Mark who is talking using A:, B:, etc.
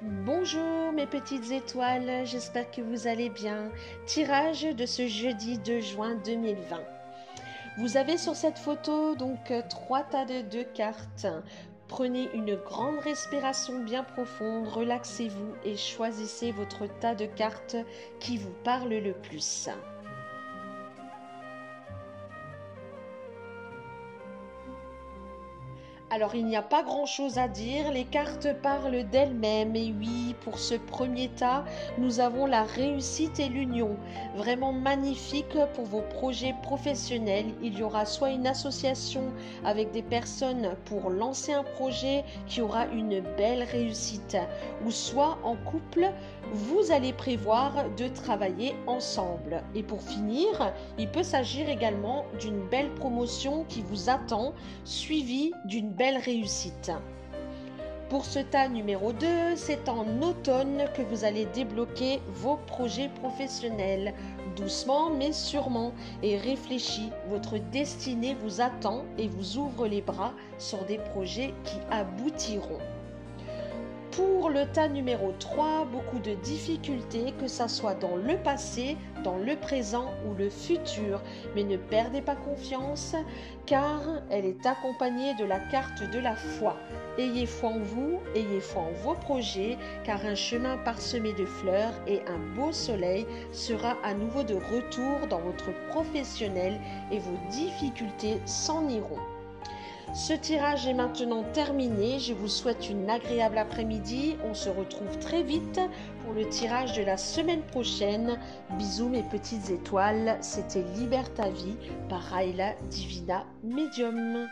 A: Bonjour mes petites étoiles, j'espère que vous allez bien. Tirage de ce jeudi 2 juin 2020. Vous avez sur cette photo donc trois tas de deux cartes. Prenez une grande respiration bien profonde, relaxez-vous et choisissez votre tas de cartes qui vous parle le plus. Alors il n'y a pas grand-chose à dire, les cartes parlent d'elles-mêmes et oui, pour ce premier tas, nous avons la réussite et l'union. Vraiment magnifique pour vos projets professionnels. Il y aura soit une association avec des personnes pour lancer un projet qui aura une belle réussite, ou soit en couple, vous allez prévoir de travailler ensemble. Et pour finir, il peut s'agir également d'une belle promotion qui vous attend, suivie d'une belle réussite. Pour ce tas numéro 2, c'est en automne que vous allez débloquer vos projets professionnels, doucement mais sûrement, et réfléchis, votre destinée vous attend et vous ouvre les bras sur des projets qui aboutiront. Le tas numéro 3, beaucoup de difficultés, que ce soit dans le passé, dans le présent ou le futur. Mais ne perdez pas confiance car elle est accompagnée de la carte de la foi. Ayez foi en vous, ayez foi en vos projets car un chemin parsemé de fleurs et un beau soleil sera à nouveau de retour dans votre professionnel et vos difficultés s'en iront. Ce tirage est maintenant terminé. Je vous souhaite une agréable après-midi. On se retrouve très vite pour le tirage de la semaine prochaine. Bisous mes petites étoiles. C'était Liberta Vie par Raila Divina Medium.